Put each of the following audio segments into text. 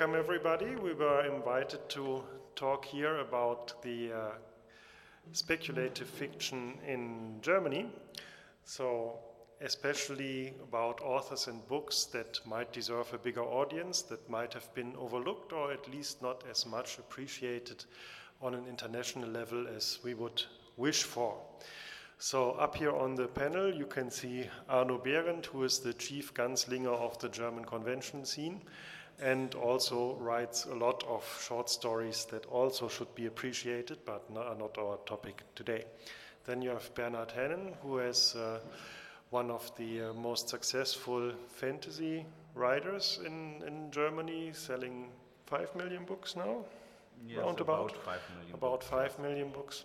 Welcome everybody. We were invited to talk here about the uh, speculative fiction in Germany. So, especially about authors and books that might deserve a bigger audience, that might have been overlooked or at least not as much appreciated on an international level as we would wish for. So up here on the panel, you can see Arno Behrendt, who is the chief gunslinger of the German convention scene, and also writes a lot of short stories that also should be appreciated, but are not our topic today. Then you have Bernhard Hennen, who is uh, one of the uh, most successful fantasy writers in, in Germany, selling five million books now, Yes, roundabout. about five million About books. five million books.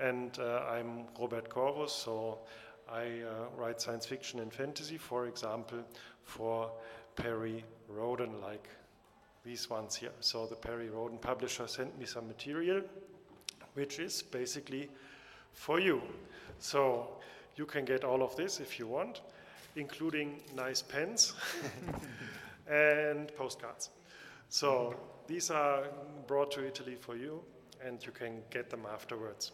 And uh, I'm Robert Corvus, so I uh, write science fiction and fantasy, for example, for Perry Rhodan, like these ones here. So the Perry Rhodan publisher sent me some material, which is basically for you. So you can get all of this if you want, including nice pens and postcards. So these are brought to Italy for you, and you can get them afterwards.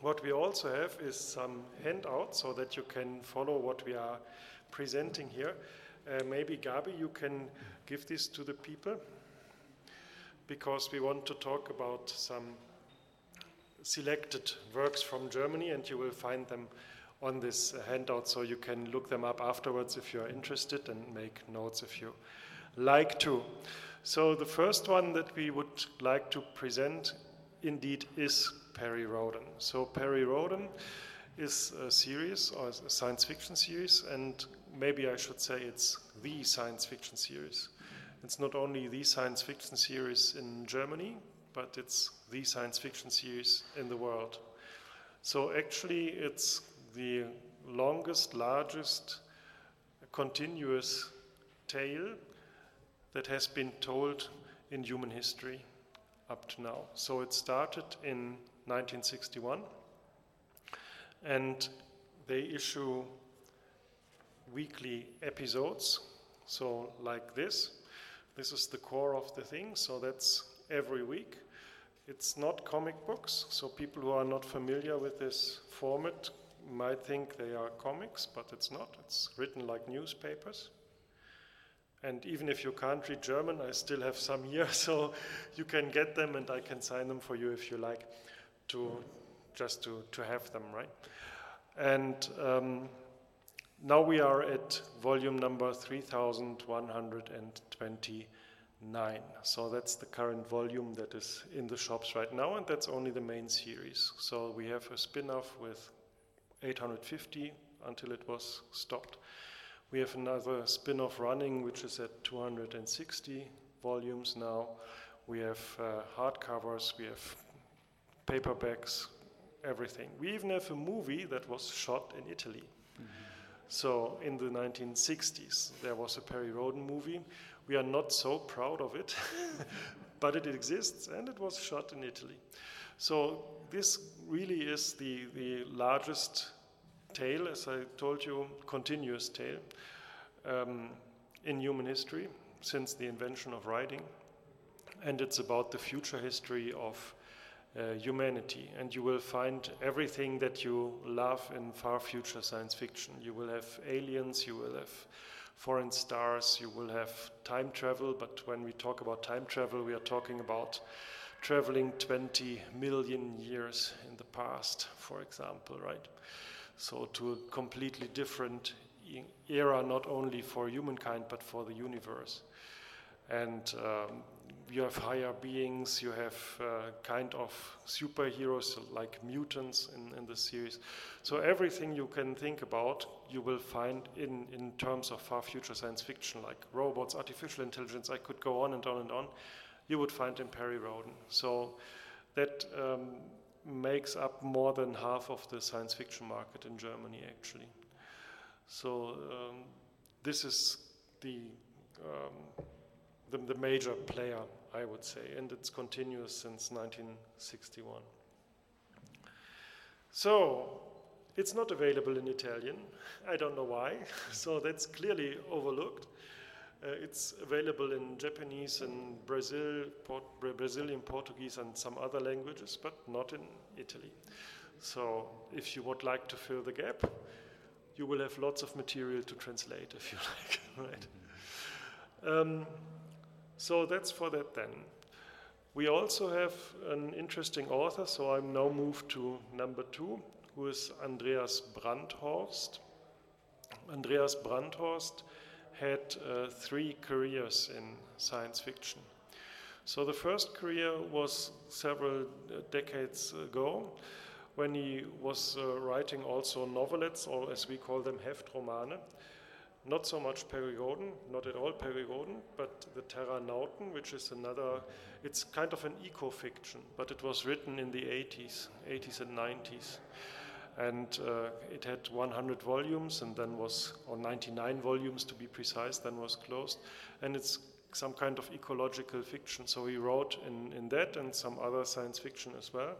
What we also have is some handouts so that you can follow what we are presenting here. Uh, maybe Gabi, you can give this to the people because we want to talk about some selected works from Germany, and you will find them on this handout so you can look them up afterwards if you're interested and make notes if you like to. So, the first one that we would like to present indeed is Perry Rhodan. So, Perry Rhodan is a series or a science fiction series, and maybe I should say it's the science fiction series. It's not only the science fiction series in Germany, but it's the science fiction series in the world. So actually, it's the longest, largest continuous tale that has been told in human history up to now. So it started in 1961, and they issue weekly episodes. So, like this, this is the core of the thing. So, that's every week. It's not comic books, so people who are not familiar with this format might think they are comics, but it's not. It's written like newspapers. And even if you can't read German, I still have some here, so you can get them and I can sign them for you if you like, to just to, to have them, right? And um, now we are at volume number 3129. So that's the current volume that is in the shops right now, and that's only the main series. So we have a spin off with 850 until it was stopped. We have another spin off running, which is at 260 volumes now. We have uh, hardcovers, we have paperbacks, everything. We even have a movie that was shot in Italy. Mm-hmm. So in the 1960s, there was a Perry Rhodan movie. We are not so proud of it, but it exists and it was shot in Italy. So this really is the, the largest tale, as I told you, continuous tale um, in human history since the invention of writing. And it's about the future history of uh, humanity. And you will find everything that you love in far future science fiction. You will have aliens, you will have foreign stars, you will have time travel. But when we talk about time travel, we are talking about traveling 20 million years in the past, for example, right? So, to a completely different era, not only for humankind, but for the universe. And um, you have higher beings, you have uh, kind of superheroes like mutants in, in the series. So everything you can think about, you will find in, in terms of far future science fiction, like robots, artificial intelligence, I could go on and on and on, you would find in Perry Rhodan. So that um, makes up more than half of the science fiction market in Germany, actually. So um, this is the um, the, the major player, I would say, and it's continuous since 1961. So, it's not available in Italian. I don't know why. so that's clearly overlooked. Uh, it's available in Japanese and Brazil, Port Brazilian Portuguese, and some other languages, but not in Italy. So, if you would like to fill the gap, you will have lots of material to translate if you like. right? Um, so that's for that then. We also have an interesting author, so I'm now moved to number two, who is Andreas Brandhorst. Andreas Brandhorst had uh, three careers in science fiction. So the first career was several uh, decades ago when he was uh, writing also novelettes, or as we call them, Heftromane, not so much Perry Rhodan, not at all Perry Rhodan, but the Terra Terranauten, which is another, it's kind of an eco-fiction, but it was written in the 80s, 80s and 90s. And uh, it had 100 volumes and then was, or 99 volumes to be precise, then was closed. And it's some kind of ecological fiction. So he wrote in, in that and some other science fiction as well.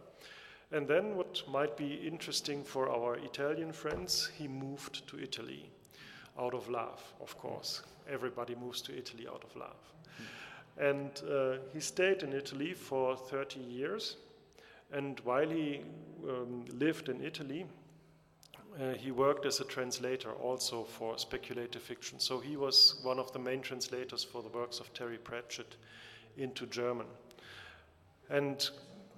And then, what might be interesting for our Italian friends, he moved to Italy out of love, of course. Everybody moves to Italy out of love. Mm. And uh, he stayed in Italy for 30 years. And while he um, lived in Italy, uh, he worked as a translator also for speculative fiction. So he was one of the main translators for the works of Terry Pratchett into German. And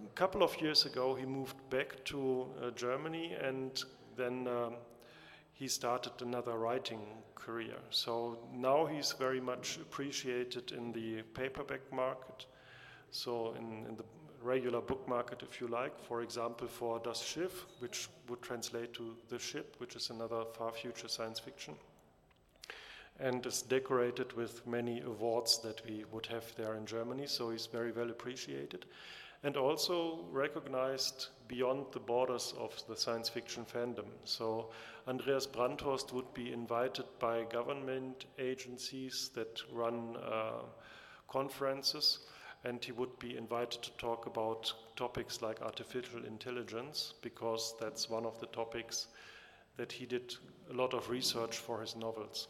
a couple of years ago, he moved back to uh, Germany and then um, he started another writing career. So now he's very much appreciated in the paperback market, so in, in the regular book market, if you like. For example, for Das Schiff, which would translate to The Ship, which is another far future science fiction. and is decorated with many awards that we would have there in Germany, so he's very well appreciated. And also recognized beyond the borders of the science fiction fandom. So Andreas Brandhorst would be invited by government agencies that run uh, conferences, and he would be invited to talk about topics like artificial intelligence, because that's one of the topics that he did a lot of research for his novels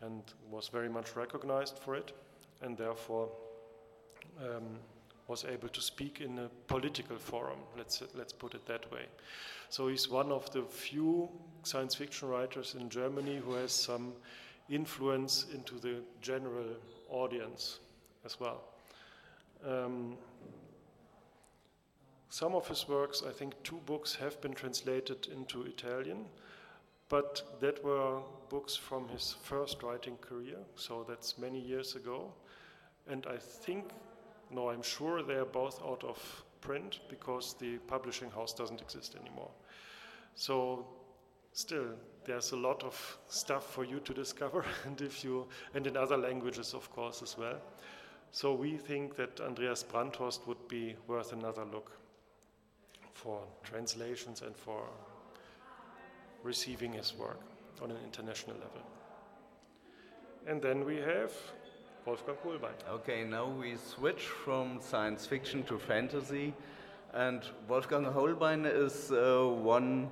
and was very much recognized for it, and therefore um, was able to speak in a political forum. Let's let's put it that way. So he's one of the few science fiction writers in Germany who has some influence into the general audience as well. Um, some of his works, I think two books, have been translated into Italian. But that were books from his first writing career, so that's many years ago. And I think, no, I'm sure they are both out of print because the publishing house doesn't exist anymore. So still, there's a lot of stuff for you to discover, and if you, and in other languages, of course, as well. So we think that Andreas Brandhorst would be worth another look for translations and for receiving his work on an international level. And then we have Wolfgang Hohlbein. Okay, now we switch from science fiction to fantasy. And Wolfgang Hohlbein is uh, one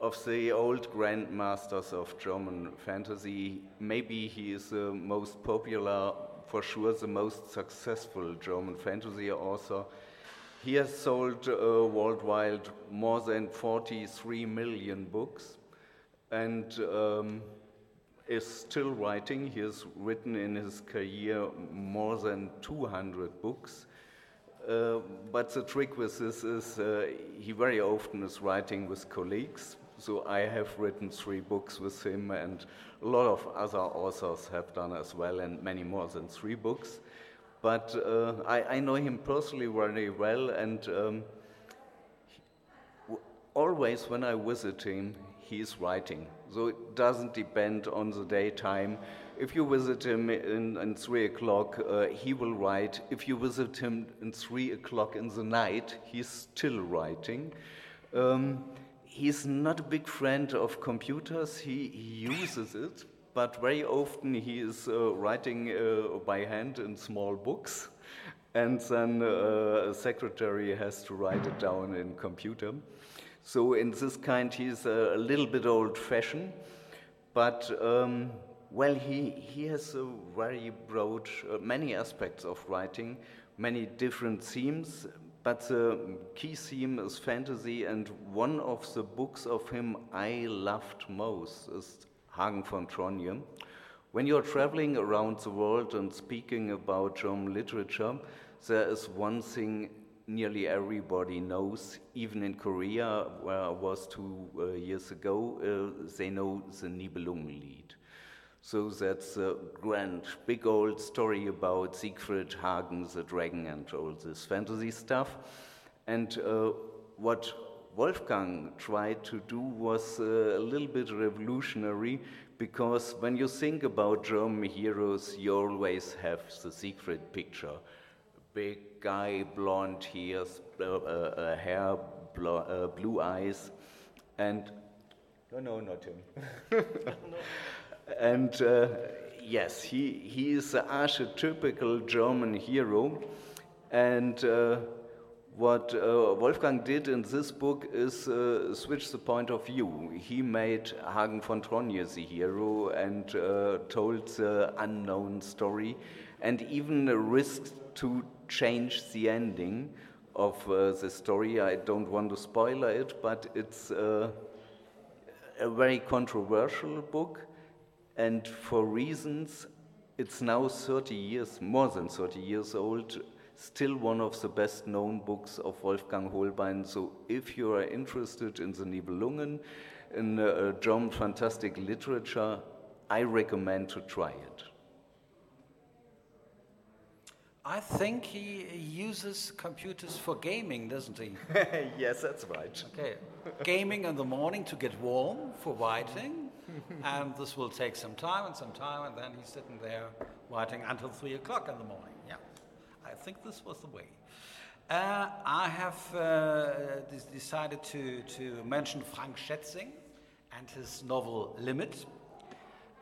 of the old grandmasters of German fantasy. Maybe he is the most popular, for sure, the most successful German fantasy author. He has sold uh, worldwide more than 43 million books and um, is still writing. He has written in his career more than 200 books. Uh, but the trick with this is uh, he very often is writing with colleagues. So I have written three books with him, and a lot of other authors have done as well, and many more than three books. But uh, I, I, know him personally very well, and um, always when I visit him, he's writing. So it doesn't depend on the daytime. If you visit him in, in 3 o'clock, uh, he will write. If you visit him in 3 o'clock in the night, he's still writing. Um, he's not a big friend of computers, he, he uses it, but very often he is uh, writing uh, by hand in small books, and then uh, a secretary has to write it down in computer. So in this kind, he's a, little bit old-fashioned, but um, well, he, he has a very broad, uh, many aspects of writing, many different themes, but the key theme is fantasy, and one of the books of him I loved most is Hagen von Tronje. When you're traveling around the world and speaking about German literature, there is one thing nearly everybody knows, even in Korea, where I was two uh, years ago, uh, they know the Nibelungenlied. So that's a grand, big old story about Siegfried, Hagen, the dragon, and all this fantasy stuff. And uh, what Wolfgang tried to do was uh, a little bit revolutionary because when you think about German heroes, you always have the Siegfried picture. Big guy, blonde uh, uh, hair, uh, blue eyes, and no, no, not him. and uh, yes, he, he is an archetypical German hero, and uh, what uh, Wolfgang did in this book is uh, switch the point of view. He made Hagen von Tronje the hero and told the unknown story, and even risked to change the ending of uh, the story. I don't want to spoil it, but it's uh, a very controversial book, and for reasons, it's now 30 years, more than 30 years old still one of the best known books of Wolfgang Hohlbein. So if you are interested in the Nibelungen, in uh, German fantastic literature, I recommend to try it. I think he uses computers for gaming, doesn't he? yes, that's right. Okay. gaming in the morning to get warm for writing, and this will take some time and some time, and then he's sitting there writing until three o'clock in the morning. Yeah, I think this was the way. Uh, I have uh, decided to, to mention Frank Schätzing and his novel Limit.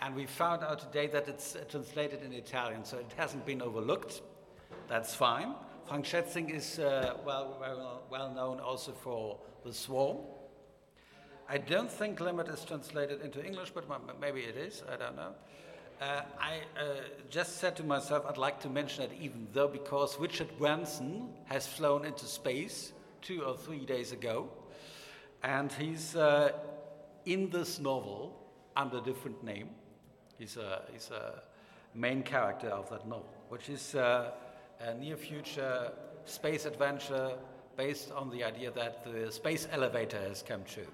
And we found out today that it's translated in Italian, so it hasn't been overlooked. That's fine. Frank Schätzing is uh, well, well, well known also for The Swarm. I don't think Limit is translated into English, but maybe it is, I don't know. Uh, I uh, just said to myself, I'd like to mention it even though, because Richard Branson has flown into space two or three days ago, and he's uh, in this novel under a different name. He's a, he's a main character of that novel, which is uh, a near future space adventure based on the idea that the space elevator has come true.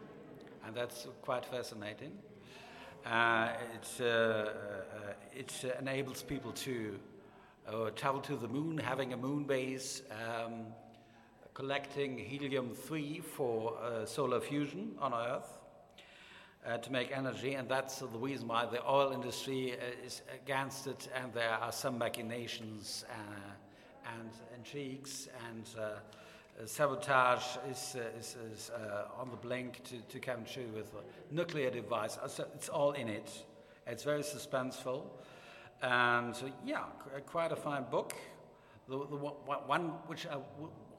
And that's quite fascinating. Uh, it, uh, uh, it enables people to travel to the moon, having a moon base, um, collecting helium 3 for solar fusion on Earth. Uh, to make energy, and that's the reason why the oil industry uh, is against it, and there are some machinations uh, and intrigues and uh, sabotage is, uh, is, is uh, on the blink to, to come true with a nuclear device. So it's all in it. It's very suspenseful. And yeah, quite a fine book. The, the one which I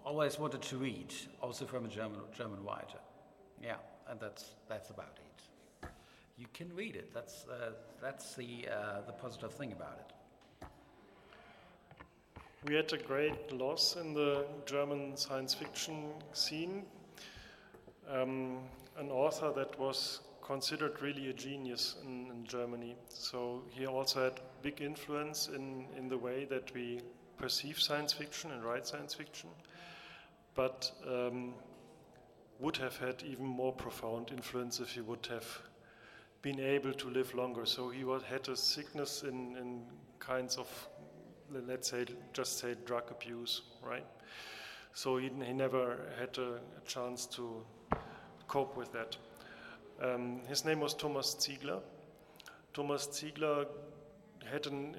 always wanted to read, also from a German, German writer. Yeah, and that's, that's about it. You can read it. That's, uh, that's the, uh, the positive thing about it. We had a great loss in the German science fiction scene. Um, an author that was considered really a genius in, in, Germany. So he also had big influence in, in the way that we perceive science fiction and write science fiction, but um, would have had even more profound influence if he would have been able to live longer. So he was, had a sickness in, in kinds of let's say, just say drug abuse, right? So he, he never had a, a, chance to cope with that. Um, his name was Thomas Ziegler. Thomas Ziegler had a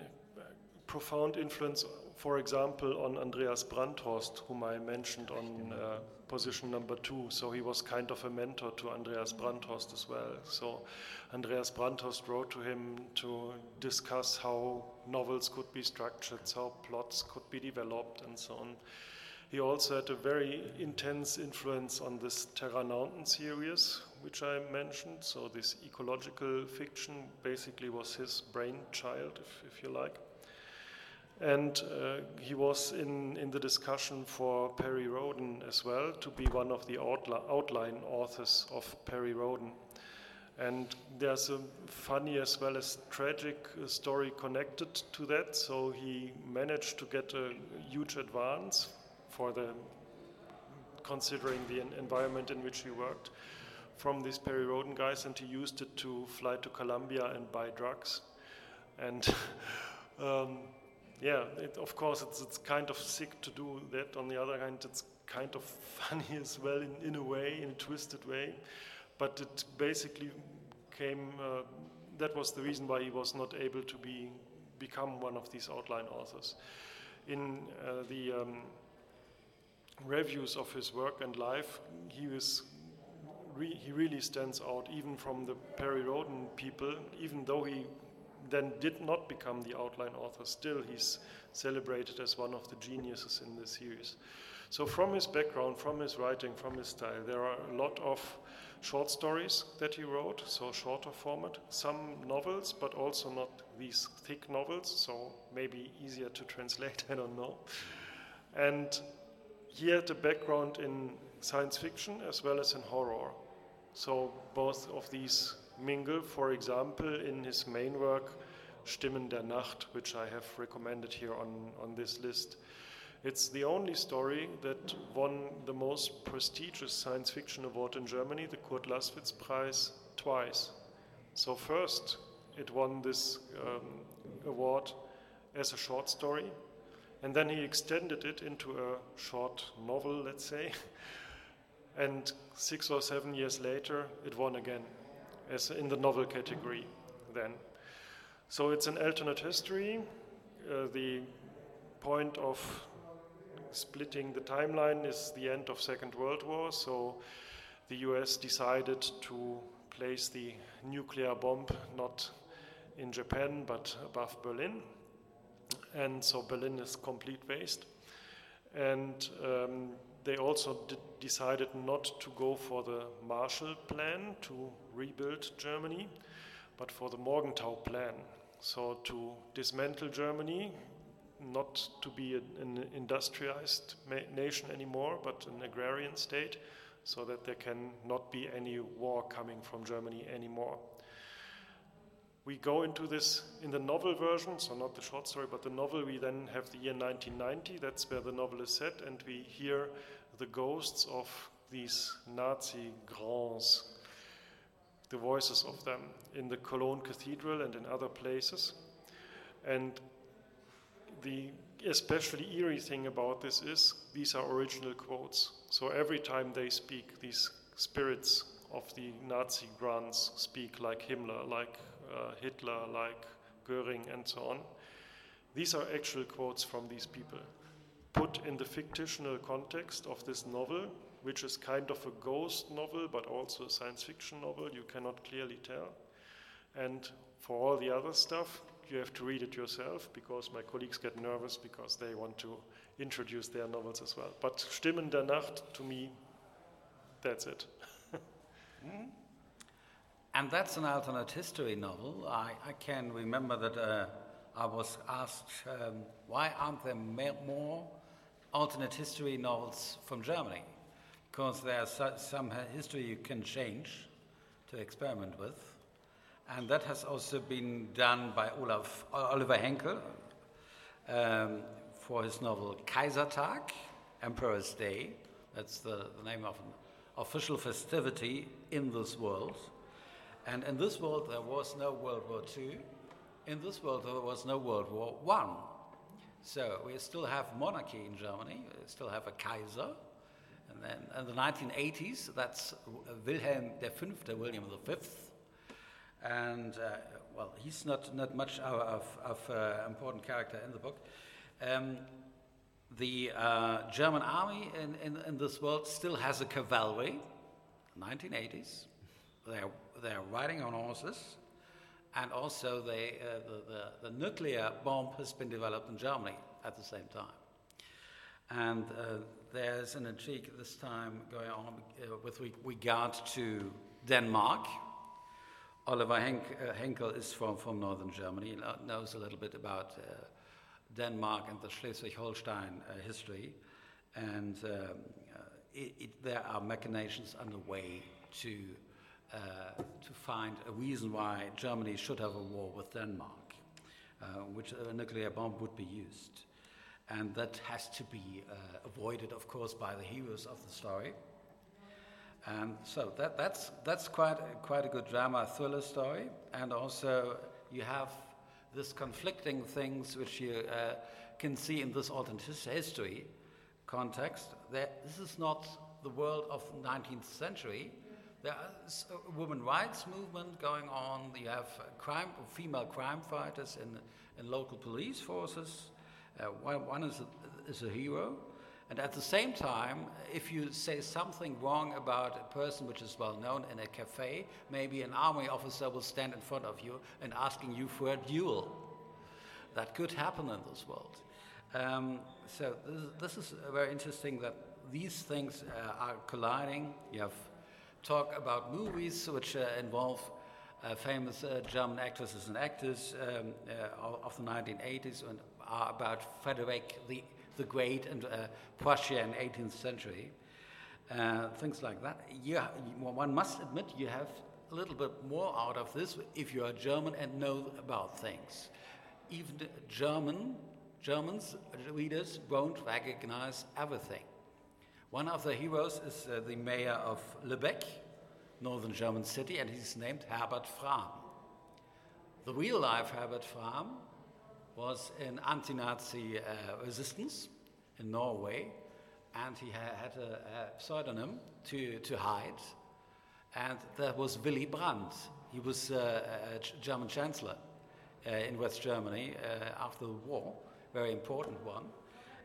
profound influence, for example, on Andreas Brandhorst, whom I mentioned on uh, position number two. So he was kind of a mentor to Andreas Brandhorst as well. So Andreas Brandhorst wrote to him to discuss how novels could be structured, how plots could be developed, and so on. He also had a very intense influence on this Terranauten series, which I mentioned. So, this ecological fiction basically was his brainchild, if, if you like. And uh, he was in, in the discussion for Perry Rhodan as well to be one of the outli- outline authors of Perry Rhodan. And there's a funny as well as tragic uh, story connected to that. So he managed to get a huge advance for the considering the environment in which he worked from these Perry Rhodan guys, and he used it to fly to Colombia and buy drugs. And um, yeah, it, of course, it's, it's kind of sick to do that. On the other hand, it's kind of funny as well in, in a way, in a twisted way. But it basically came, uh, that was the reason why he was not able to be, become one of these outline authors. In uh, the um, reviews of his work and life, he was he really stands out even from the Perry Rhodan people, even though he then did not become the outline author, still he's celebrated as one of the geniuses in the series. So, from his background, from his writing, from his style, there are a lot of short stories that he wrote, so shorter format, some novels, but also not these thick novels, so maybe easier to translate, I don't know. And he had a background in science fiction as well as in horror. So, both of these mingle, for example, in his main work, Stimmen der Nacht, which I have recommended here on, on this list. It's the only story that won the most prestigious science fiction award in Germany, the Kurd Laßwitz Prize, twice. So, first, it won this um, award as a short story, and then he extended it into a short novel, let's say. And six or seven years later, it won again as in the novel category then. So it's an alternate history. Uh, the point of splitting the timeline is the end of Second World War. So the U.S. decided to place the nuclear bomb not in Japan but above Berlin, and so Berlin is complete waste. And um, they also decided not to go for the Marshall Plan to rebuild Germany, but for the Morgenthau Plan. So to dismantle Germany, not to be an industrialized nation anymore, but an agrarian state, so that there can not be any war coming from Germany anymore. We go into this in the novel version, so not the short story, but the novel. We then have the year 1990, that's where the novel is set, and we hear the ghosts of these Nazi grands, the voices of them in the Cologne Cathedral and in other places. And the especially eerie thing about this is these are original quotes. So every time they speak, these spirits of the Nazi grands speak like Himmler, like uh, Hitler, like Goering, and so on. These are actual quotes from these people put in the fictional context of this novel, which is kind of a ghost novel but also a science fiction novel, you cannot clearly tell. And for all the other stuff, you have to read it yourself because my colleagues get nervous because they want to introduce their novels as well. But Stimmen der Nacht, to me, that's it. mm. And that's an alternate history novel. I, I can remember that uh, I was asked, um, why aren't there more alternate history novels from Germany? Because there's some history you can change to experiment with. And that has also been done by Olaf, Oliver Henkel um, for his novel Kaisertag, Emperor's Day. That's the, the name of an official festivity in this world. And in this world, there was no World War II. In this world, there was no World War I. So we still have monarchy in Germany, we still have a Kaiser. In the 1980s, that's Wilhelm V, William V. And, uh, well, he's not, not much of, of uh, important character in the book. Um, the uh, German army in, in, in, this world still has a cavalry, 1980s. They're, they're riding on horses and also they, uh, the, the, the, nuclear bomb has been developed in Germany at the same time. And uh, there's an intrigue this time going on uh, with regard to Denmark. Oliver Henk, uh, Henkel is from, from northern Germany, he knows a little bit about uh, Denmark and the Schleswig Holstein uh, history. And um, it, it, there are machinations underway to uh, to find a reason why Germany should have a war with Denmark, uh, which a nuclear bomb would be used. And that has to be uh, avoided, of course, by the heroes of the story. And so that, that's, that's quite, quite a good drama thriller story. And also, you have this conflicting things which you uh, can see in this alternate history context. That this is not the world of the 19th century, there's a women rights movement going on. You have crime, female crime fighters in, in local police forces. Uh, one, is, a, is a hero. And at the same time, if you say something wrong about a person which is well known in a cafe, maybe an army officer will stand in front of you and asking you for a duel. That could happen in this world. Um, so this, this, is very interesting that these things uh, are colliding. You have talk about movies which uh, involve uh, famous uh, German actresses and actors um, uh, of the 1980s and about Frederick the, the Great and uh, Prussia in 18th century. Uh, things like that. You, one must admit you have a little bit more out of this if you are German and know about things. Even German Germans readers won't recognize everything. One of the heroes is uh, the mayor of Lübeck, northern German city, and he's named Herbert Frahm. The real life Herbert Frahm was in anti Nazi uh, resistance in Norway, and he ha had a, a, pseudonym to, to hide, and that was Willy Brandt. He was uh, a German chancellor uh, in West Germany uh, after the war, very important one.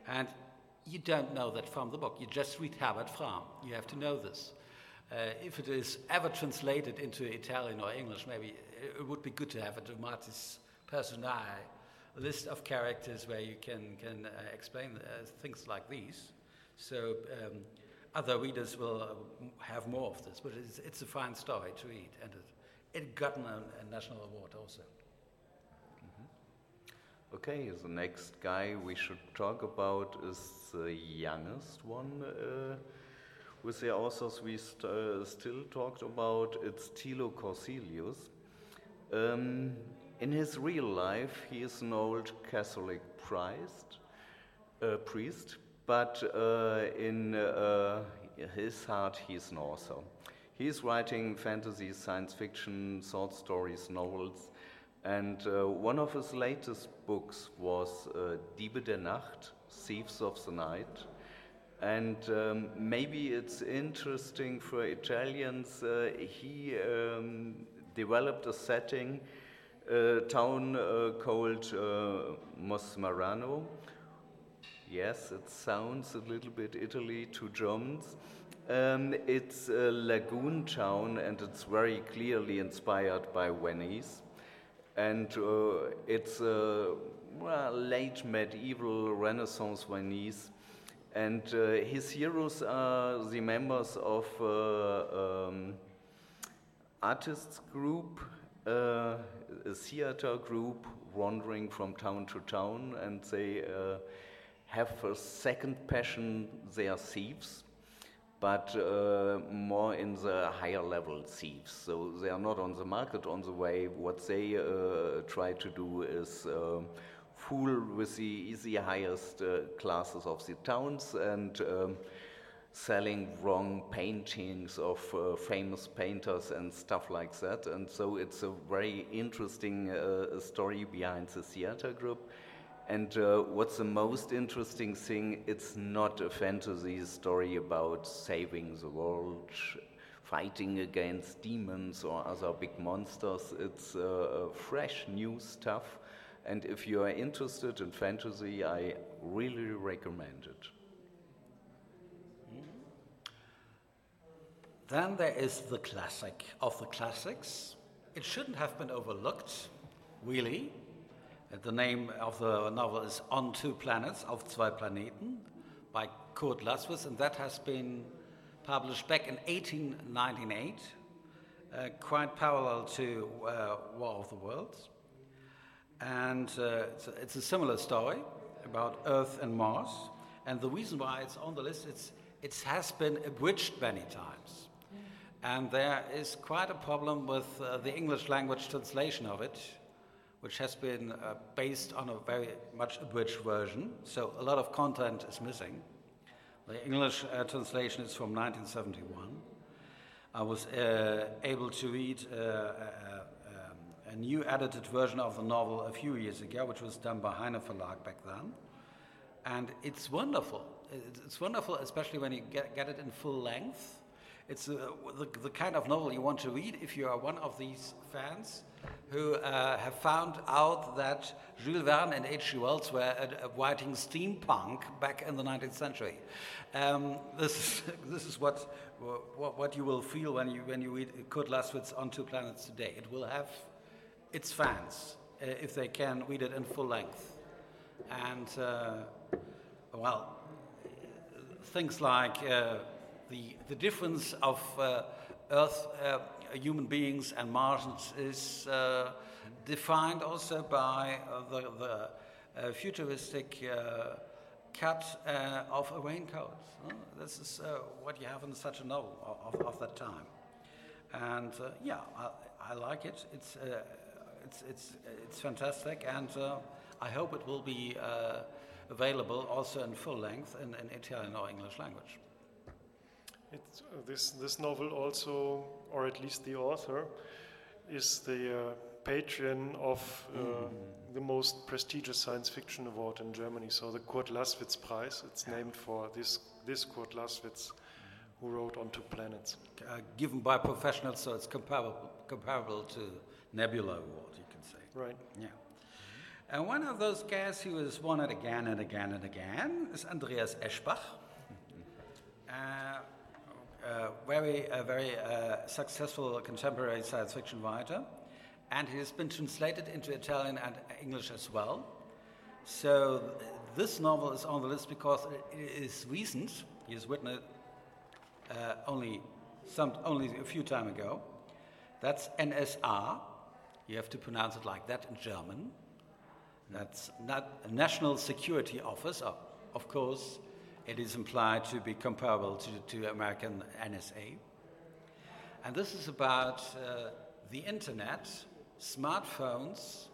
And you don't know that from the book. You just read Herbert Frahm. You have to know this. Uh, if it is ever translated into Italian or English, maybe it would be good to have a dramatis personae, list of characters where you can, can uh, explain uh, things like these. So um, other readers will uh, have more of this, but it's, it's, a fine story to read, and it, it got a, a national award also. Okay, the next guy we should talk about is the youngest one uh, with the authors we st uh, still talked about. It's Thilo Corzilius. Um, in his real life, he is an old Catholic priest, uh, priest but uh, in uh, his heart, he's an author. He's writing fantasy, science fiction, short stories, novels, and uh, one of his latest books was uh, Diebe der Nacht, Thieves of the Night. And um, maybe it's interesting for Italians, uh, he um, developed a setting, town uh, called uh, Mosmarano. Yes, it sounds a little bit Italy to Germans. Um, it's a lagoon town and it's very clearly inspired by Venice and uh, it's a well, late medieval Renaissance Venice. And uh, his heroes are the members of uh, um, artists group, uh, a theater group wandering from town to town, and they uh, have a second passion, they are thieves but uh, more in the higher level thieves. So they are not on the market on the way. What they uh, try to do is uh, fool with the, the highest uh, classes of the towns and um, selling wrong paintings of uh, famous painters and stuff like that. And so it's a very interesting uh, story behind the theater group. And uh, what's the most interesting thing? It's not a fantasy story about saving the world, fighting against demons or other big monsters. It's uh, fresh, new stuff. And if you are interested in fantasy, I really recommend it. Then there is the classic of the classics. It shouldn't have been overlooked, really. The name of the novel is On Two Planets, Auf Zwei Planeten, by Kurd Laßwitz, and that has been published back in 1898, uh, quite parallel to uh, War of the Worlds. And uh, it's, a, it's, a, similar story about Earth and Mars. And the reason why it's on the list, it's, it has been abridged many times. And there is quite a problem with uh, the English language translation of it which has been uh, based on a very much abridged version, so a lot of content is missing. The English uh, translation is from 1971. I was uh, able to read uh, a, um, a, new edited version of the novel a few years ago, which was done by Heyne Verlag back then. And it's wonderful. It's wonderful, especially when you get, get it in full length. It's uh, the, the kind of novel you want to read if you are one of these fans who uh, have found out that Jules Verne and H.G. Wells were uh, writing steampunk back in the 19th century. Um, this, is, this is what, what, what, you will feel when you, when you read Kurd Laßwitz on Two Planets Today. It will have its fans uh, if they can read it in full length. And, uh, well, things like the, the difference of uh, Earth human beings and Martians is uh, defined also by uh, the, the uh, futuristic uh, cut uh, of a raincoat. this is what you have in such a novel of, of that time. And yeah, I, I, like it. It's, it's, it's, it's fantastic, and I hope it will be available also in full length in, in Italian or English language. It's, uh, this, this novel also, or at least the author, is the uh, patron of uh, mm. the most prestigious science fiction award in Germany, so the Kurd Laßwitz Prize. It's named for this, this Kurd Laßwitz who wrote On Two Planets. Uh, given by professionals, so it's comparable comparable to Nebula Award, you can say. Right. Yeah. And one of those guys who has won it again and again and again is Andreas Eschbach. Uh, uh, very, a very uh, successful contemporary science fiction writer, and he has been translated into Italian and English as well. So this novel is on the list because it is recent. He has written it uh, only some, only a few time ago. That's NSA. You have to pronounce it like that in German. That's not National Security Office. Of, of course, it is implied to be comparable to, to American NSA. And this is about uh, the internet, smartphones,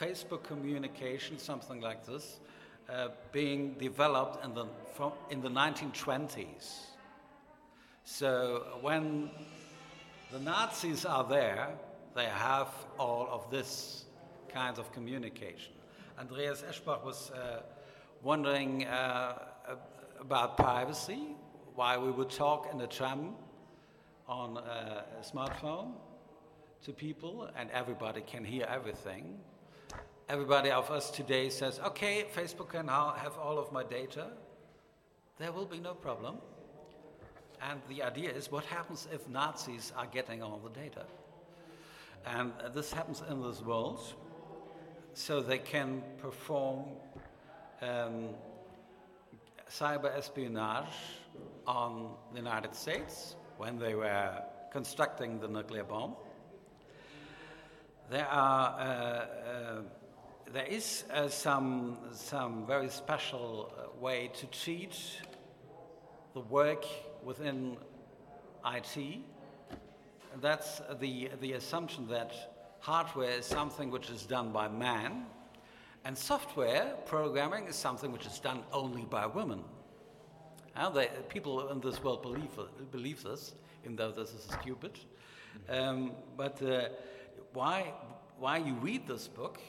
Facebook communication, something like this, uh, being developed in the, from, in the 1920s. So when the Nazis are there, they have all of this kind of communication. Andreas Eschbach was uh, wondering uh, about privacy, why we would talk in a tram on a smartphone to people and everybody can hear everything. Everybody of us today says, okay, Facebook can have all of my data. There will be no problem. And the idea is what happens if Nazis are getting all the data? And this happens in this world, so they can perform um, cyber espionage on the United States when they were constructing the nuclear bomb. There are uh, uh, there is uh, some some very special uh, way to treat the work within IT. That's the, the assumption that hardware is something which is done by man, and software programming is something which is done only by women. And they, people in this world believe, believe this, even though this is stupid. Um, but uh, why, why you read this book,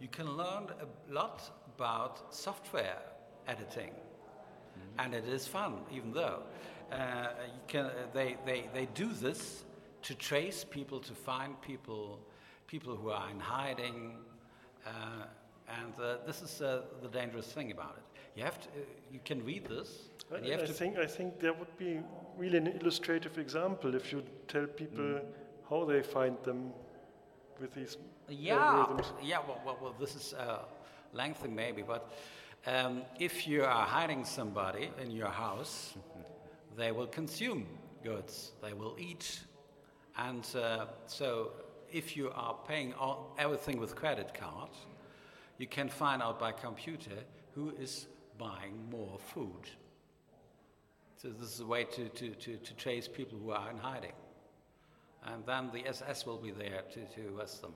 you can learn a lot about software editing. Mm-hmm. And it is fun, even though. Uh, can, they, they, they do this to trace people, to find people, people who are in hiding. Uh, and uh, this is uh, the dangerous thing about it. You have to, uh, you can read this. I, I think I think there would be really an illustrative example if you tell people mm. how they find them with these yeah algorithms. yeah well, well, well this is uh, lengthy maybe but um, if you are hiding somebody in your house they will consume goods, they will eat. And uh, so if you are paying all, everything with credit card, you can find out by computer who is buying more food. So this is a way to, to, to, to trace people who are in hiding. And then the SS will be there to, to arrest them.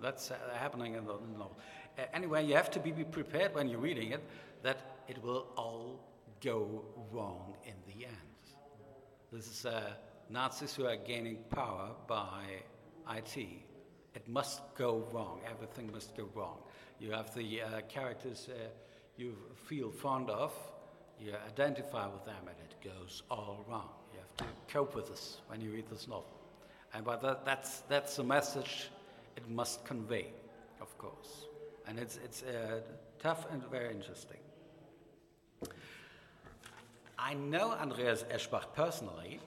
That's uh, happening in the novel. Uh, anyway, you have to be prepared when you're reading it that it will all go wrong in the end. This is uh, Nazis who are gaining power by IT. It must go wrong. Everything must go wrong. You have the uh, characters uh, you feel fond of, you identify with them, and it goes all wrong. You have to cope with this when you read this novel. And but that, that's, that's the message it must convey, of course. And it's, it's uh, tough and very interesting. I know Andreas Eschbach personally.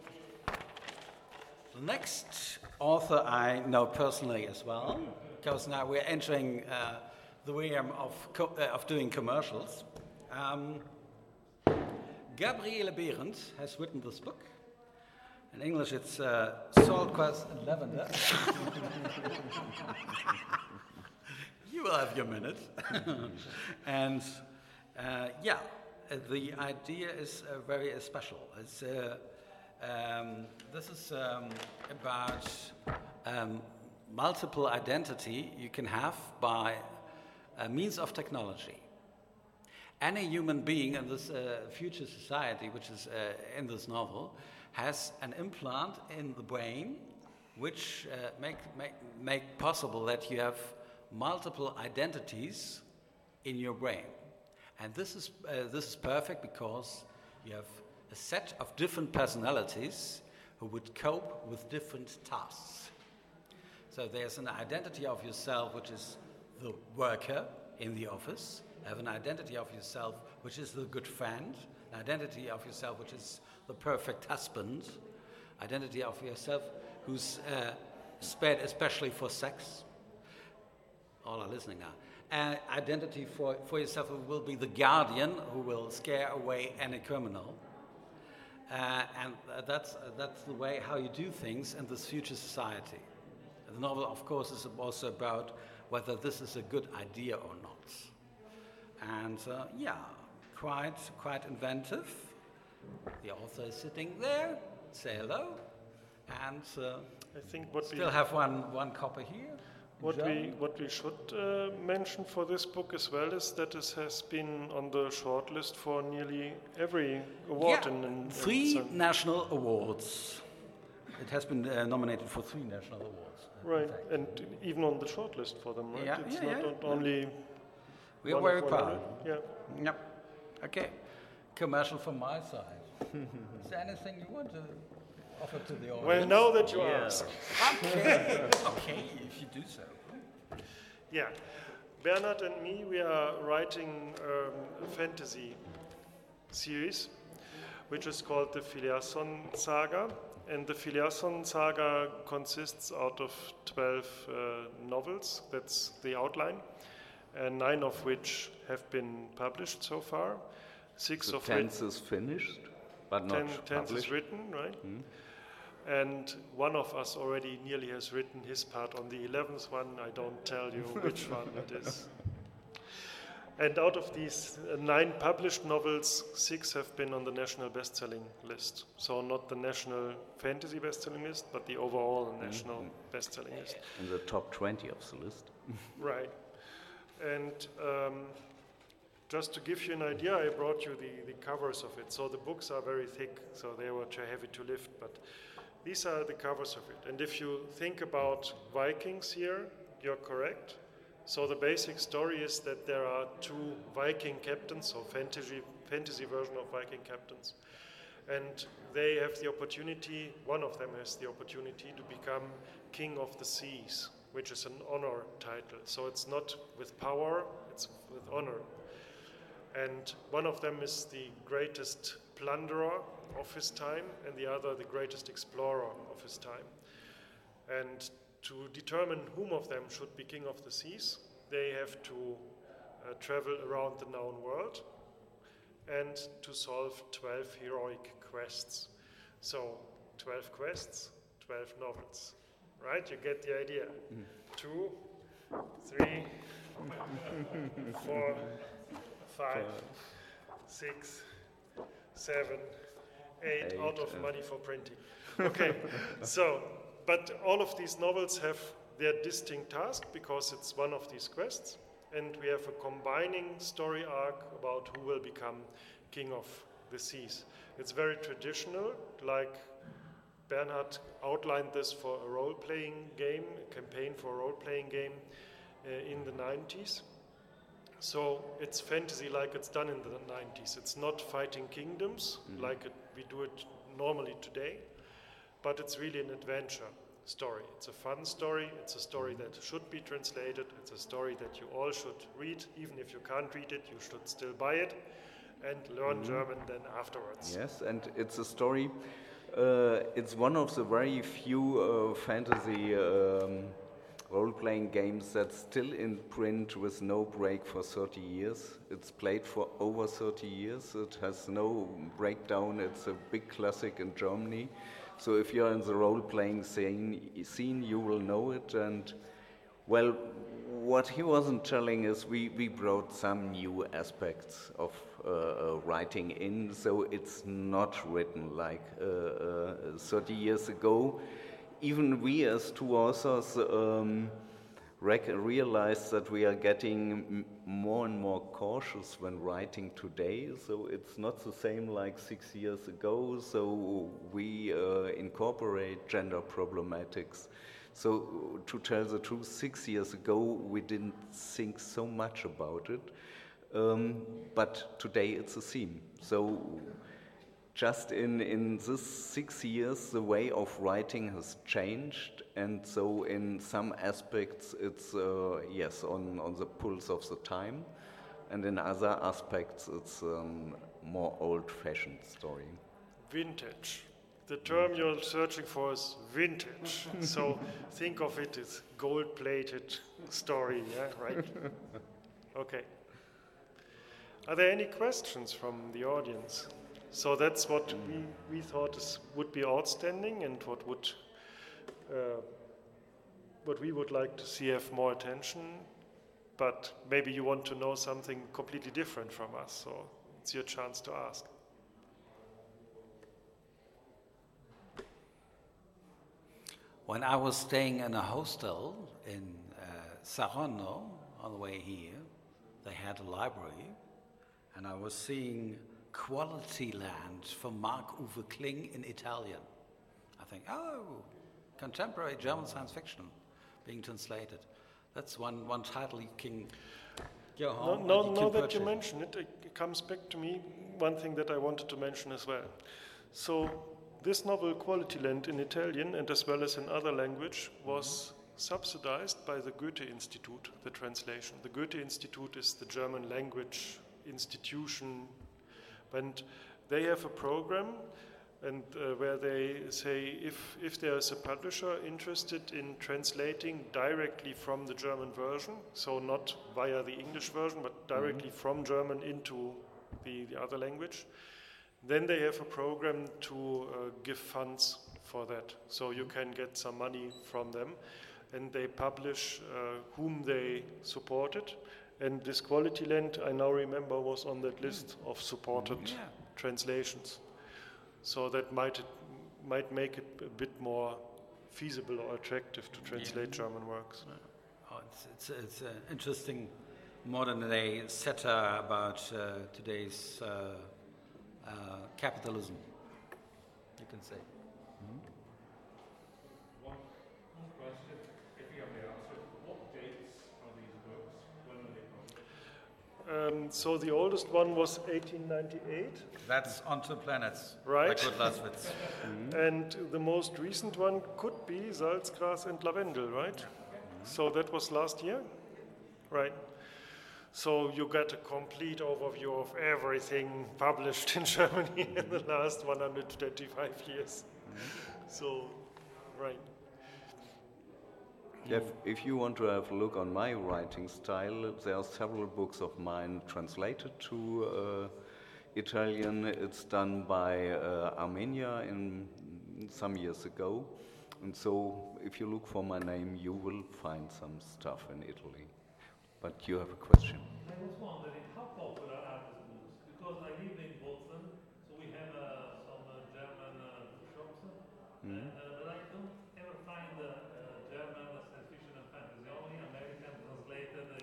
The next author I know personally as well, because now we're entering uh, the realm of, co- uh, of doing commercials. Um, Gabriele Behrend has written this book. In English, it's uh, Salt, Quest, and Lavender. you will have your minute. and uh, yeah, uh, the idea is uh, very uh, special. It's, um, this is um, about um, multiple identity you can have by means of technology. Any human being in this uh, future society, which is uh, in this novel, has an implant in the brain which uh, make, make, make possible that you have multiple identities in your brain. And this is, uh, this is perfect because you have a set of different personalities who would cope with different tasks. So there's an identity of yourself which is the worker in the office, have an identity of yourself which is the good friend, an identity of yourself which is the perfect husband, identity of yourself who's uh, spared especially for sex. All are listening now. Uh, identity for, for yourself who will be the guardian who will scare away any criminal. Uh, and that's, that's the way how you do things in this future society. The novel, of course, is also about whether this is a good idea or not. And uh, yeah, quite, quite inventive. The author is sitting there. Say hello. And uh, I think what we still we have one, one copy here. what we what we should uh, mention for this book as well is that it has been on the shortlist for nearly every award Yeah, in, in, in three some- national awards. It has been uh, nominated for three national awards. In right, fact. and even on the shortlist for them. Right, Yeah, it's yeah, not, yeah, not yeah. only. we are very proud. Yeah. Yep. Okay. Commercial from my side. Is there anything you want to offer to the audience? Well, now that you Yeah. ask, Okay. okay, if you do so. yeah, Bernhard and me, we are writing um, a fantasy series, which is called the Phileasson Saga. And the Phileasson Saga consists out of 12 uh, novels, that's the outline, and nine of which have been published so far. Six The of which tense is finished, but not ten, tenth is written, right? And one of us already nearly has written his part on the 11th one. I don't tell you which one it is. And out of these uh, nine published novels, six have been on the national best-selling list. So not the national fantasy best-selling list, but the overall national best-selling list. in the top 20 of the list. Right. And um, just to give you an idea, I brought you the, the covers of it. So the books are very thick, so they were too heavy to lift, but these are the covers of it. And if you think about Vikings here, you're correct. So the basic story is that there are two Viking captains, or fantasy, fantasy version of Viking captains. And they have the opportunity, one of them has the opportunity to become king of the seas, which is an honor title. So it's not with power, it's with honor. And one of them is the greatest plunderer of his time, and the other the greatest explorer of his time. And to determine whom of them should be king of the seas, they have to uh, travel around the known world and to solve 12 heroic quests. So, 12 quests, 12 novels. Right? You get the idea. Two, three, four, five, six, seven, eight, Eight, out of uh. money for printing. Okay, so, but all of these novels have their distinct task because it's one of these quests, and we have a combining story arc about who will become king of the seas. It's very traditional, like Bernhard outlined this for a role playing game, a campaign for a role playing game uh, in the 90s. So it's fantasy like it's done in the 90s. It's not fighting kingdoms like it, we do it normally today, but it's really an adventure story. It's a fun story. It's a story that should be translated. It's a story that you all should read. Even if you can't read it, you should still buy it and learn German then afterwards. Yes, and it's a story. Uh, it's one of the very few uh, fantasy um, role playing games that's still in print with no break for 30 years. It's played for over 30 years. It has no breakdown. It's a big classic in Germany. So if you're in the role playing scene, scene, you will know it. And well, what he wasn't telling is we, we brought some new aspects of uh, uh, writing in, so it's not written like uh, uh, 30 years ago. Even we, as two authors, um, realize that we are getting more and more cautious when writing today. So it's not the same like six years ago. So we uh, incorporate gender problematics. So, to tell the truth, six years ago we didn't think so much about it, um, but today it's a theme. So, just in, in this six years, the way of writing has changed, and so in some aspects, it's uh, yes on, on the pulse of the time, and in other aspects, it's um, more old-fashioned story. Vintage. The term you're searching for is vintage. so think of it as gold-plated story, yeah, right? Okay. Are there any questions from the audience? So that's what we, we thought is, would be outstanding and what would uh, what we would like to see have more attention. But maybe you want to know something completely different from us, so it's your chance to ask. When I was staying in a hostel in uh, Saronno on the way here, they had a library, and I was seeing Quality Land from Marc-Uwe Kling in Italian. I think, oh, contemporary German science fiction being translated. That's one, one title you can go home. No, no, now that you mention it, it comes back to me one thing that I wanted to mention as well. So, this novel Quality Land in Italian and as well as in other language was subsidized by the Goethe Institute, the translation. The Goethe Institute is the German language institution, and they have a program and uh, where they say if, if there is a publisher interested in translating directly from the German version, so not via the English version, but directly from German into the, the other language, then they have a program to uh, give funds for that. So you can get some money from them, and they publish uh, whom they supported. And this Quality Land, I now remember, was on that list of supported Yeah. translations. So that might might make it a bit more feasible or attractive to translate German works. Oh, it's, it's, it's an interesting modern day satire about uh, today's uh, uh, capitalism, you can say. One, one question, if you have the answer, what dates are these books? When were they published? Um, so the oldest one was 1898. That's On Two Planets. Right. Kurd Laßwitz. And the most recent one could be Salzgras and Lavendel, right? Mm-hmm. So that was last year? Right. So you get a complete overview of everything published in Germany in the mm-hmm. last 125 years. Mm-hmm. So, right. If, if you want to have a look on my writing style, there are several books of mine translated to uh, Italian. It's done by uh, Armenia in some years ago. And so, if you look for my name, you will find some stuff in Italy. But you have a question. I was wondering how popular are these books? Because I live in Boston, so we have uh, some uh, German uh, shops, and, uh, but I don't ever find uh, uh, German science fiction and fantasy, only American translated. Uh,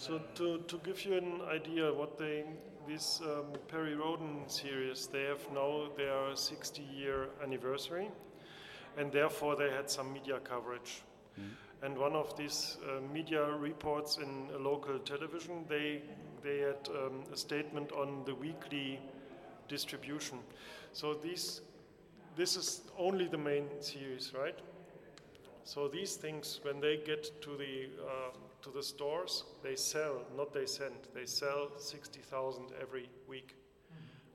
So to, to give you an idea what they this um, Perry Rhodan series they have now their 60 year anniversary and therefore they had some media coverage. And one of these uh, media reports in a local television they they had um, a statement on the weekly distribution. So these this is only the main series right so these things, when they get to the uh, to the stores, they sell, not they send. They sell sixty thousand every week,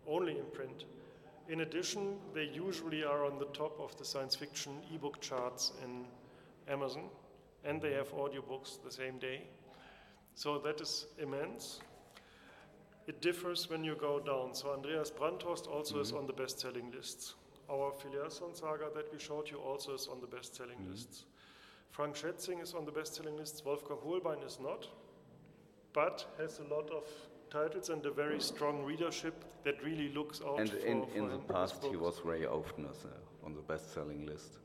only in print. In addition, they usually are on the top of the science fiction ebook charts in Amazon, and they have audiobooks the same day. So that is immense. It differs when you go down. So Andreas Brandhorst also is on the best-selling lists. Our Phileasson saga that we showed you also is on the best-selling lists. Frank Schätzing is on the best-selling lists. Wolfgang Hohlbein is not, but has a lot of titles and a very strong readership that really looks out And for, in, for in the past, he was very often uh, on the best selling list.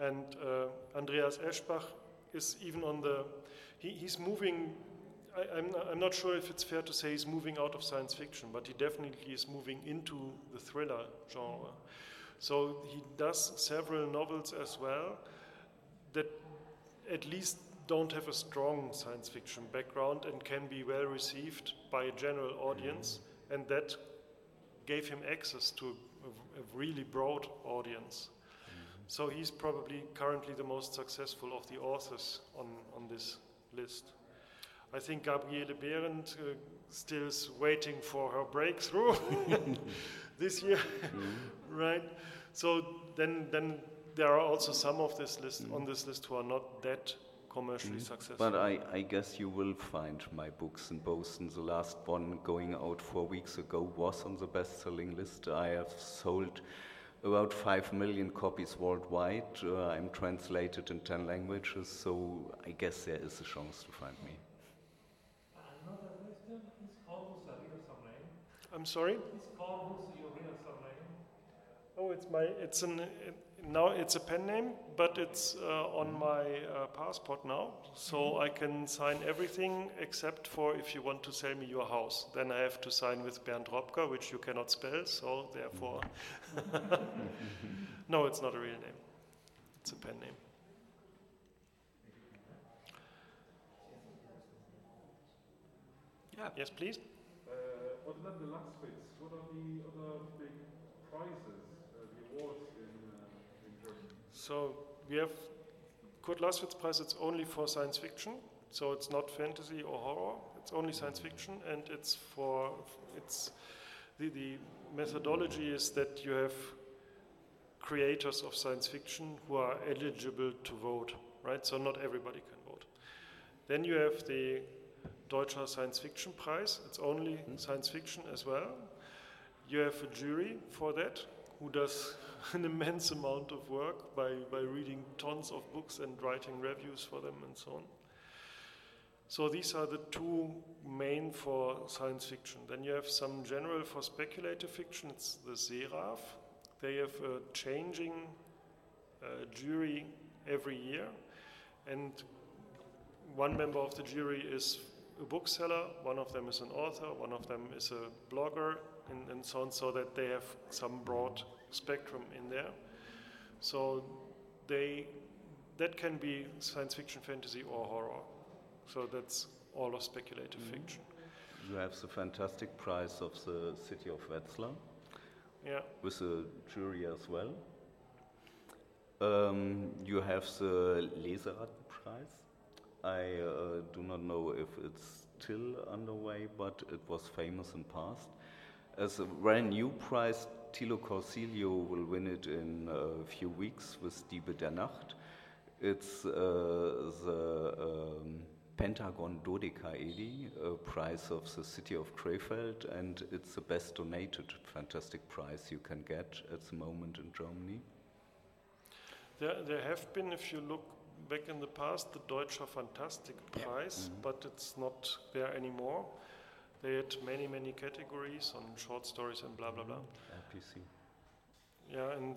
And uh, Andreas Eschbach is even on the. He, he's moving. I, I'm, not, I'm not sure if it's fair to say he's moving out of science fiction, but he definitely is moving into the thriller genre. So he does several novels as well that at least don't have a strong science fiction background and can be well received by a general audience, and that gave him access to a, a really broad audience. Mm-hmm. So he's probably currently the most successful of the authors on, on this list. I think Gabriele Behrend uh, still is waiting for her breakthrough this year, mm-hmm. right? So then, then there are also some of this list mm-hmm. on this list who are not that commercially mm. successful. But I, I, guess you will find my books in Boston. The last one going out four weeks ago was on the best selling list. I have sold about 5 million copies worldwide. Uh, I'm translated in 10 languages, so I guess there is a chance to find me. Another question is Corvus a real surname? I'm sorry? Is Corvus your real surname? Oh, it's my, it's an, it, now it's a pen name, but it's uh, on my uh, passport now, so mm-hmm. I can sign everything except for if you want to sell me your house. Then I have to sign with Bernd Robker, which you cannot spell, so therefore. no, it's not a real name, it's a pen name. Yeah. Yes, please. Uh, what the last bits? What are the other big prizes, uh, the awards so we have Kurd Laßwitz Prize, it's only for science fiction, so it's not fantasy or horror, it's only science fiction, and it's for, it's, the, the methodology is that you have creators of science fiction who are eligible to vote, right? So not everybody can vote. Then you have the Deutscher Science Fiction Prize, it's only mm-hmm. science fiction as well. You have a jury for that who does an immense amount of work by, by reading tons of books and writing reviews for them and so on. So these are the two main for science fiction. Then you have some general for speculative fiction, it's the Seraph. They have a changing uh, jury every year, and one member of the jury is a bookseller, one of them is an author, one of them is a blogger, and, and so on, so that they have some broad spectrum in there. So they that can be science fiction, fantasy, or horror. So that's all of speculative mm-hmm. fiction. You have the fantastic prize of the city of Wetzlar. Yeah. With a jury as well. Um, you have the Leserat prize. I uh, do not know if it's still underway, but it was famous in past. As a brand new prize, Thilo Corzilius will win it in a few weeks with Diebe der Nacht. It's uh, the um, Pentagon Dodekaedi, a prize of the city of Krefeld, and it's the best donated fantastic prize you can get at the moment in Germany. There, there have been, if you look back in the past, the Deutscher Fantastic Prize, yeah. mm -hmm. but it's not there anymore. They had many, many categories on short stories and blah, blah, blah. RPC. Yeah, and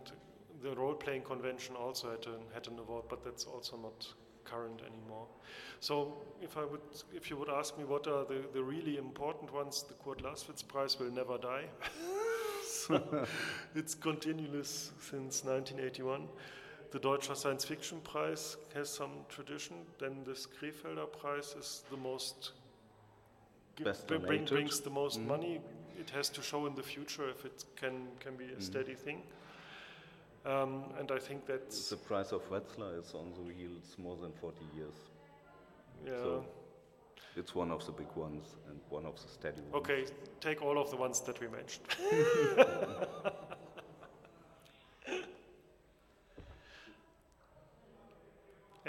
the role playing convention also had, a, had an award, but that's also not current anymore. So if I would, if you would ask me what are the, the really important ones, the Kurd Laßwitz Prize will never die. so it's continuous since 1981. The Deutscher Science Fiction Prize has some tradition. Then the Krefelder Prize is the most bring, brings the most mm. money. It has to show in the future if it can can be a mm. steady thing. Um, and I think that's the price of Wetzlar is on the wheels more than 40 years. Yeah. So it's one of the big ones and one of the steady ones. Okay, take all of the ones that we mentioned.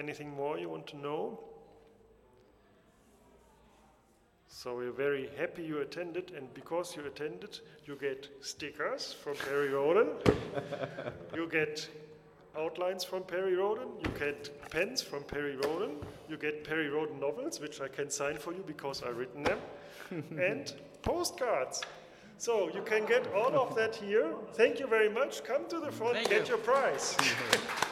Anything more you want to know? So we're very happy you attended, and because you attended, you get stickers from Perry Rhodan, you get outlines from Perry Rhodan, you get pens from Perry Rhodan, you get Perry Rhodan novels, which I can sign for you because I've written them, and postcards. So you can get all of that here. Thank you very much. Come to the front, Thank get you. your prize.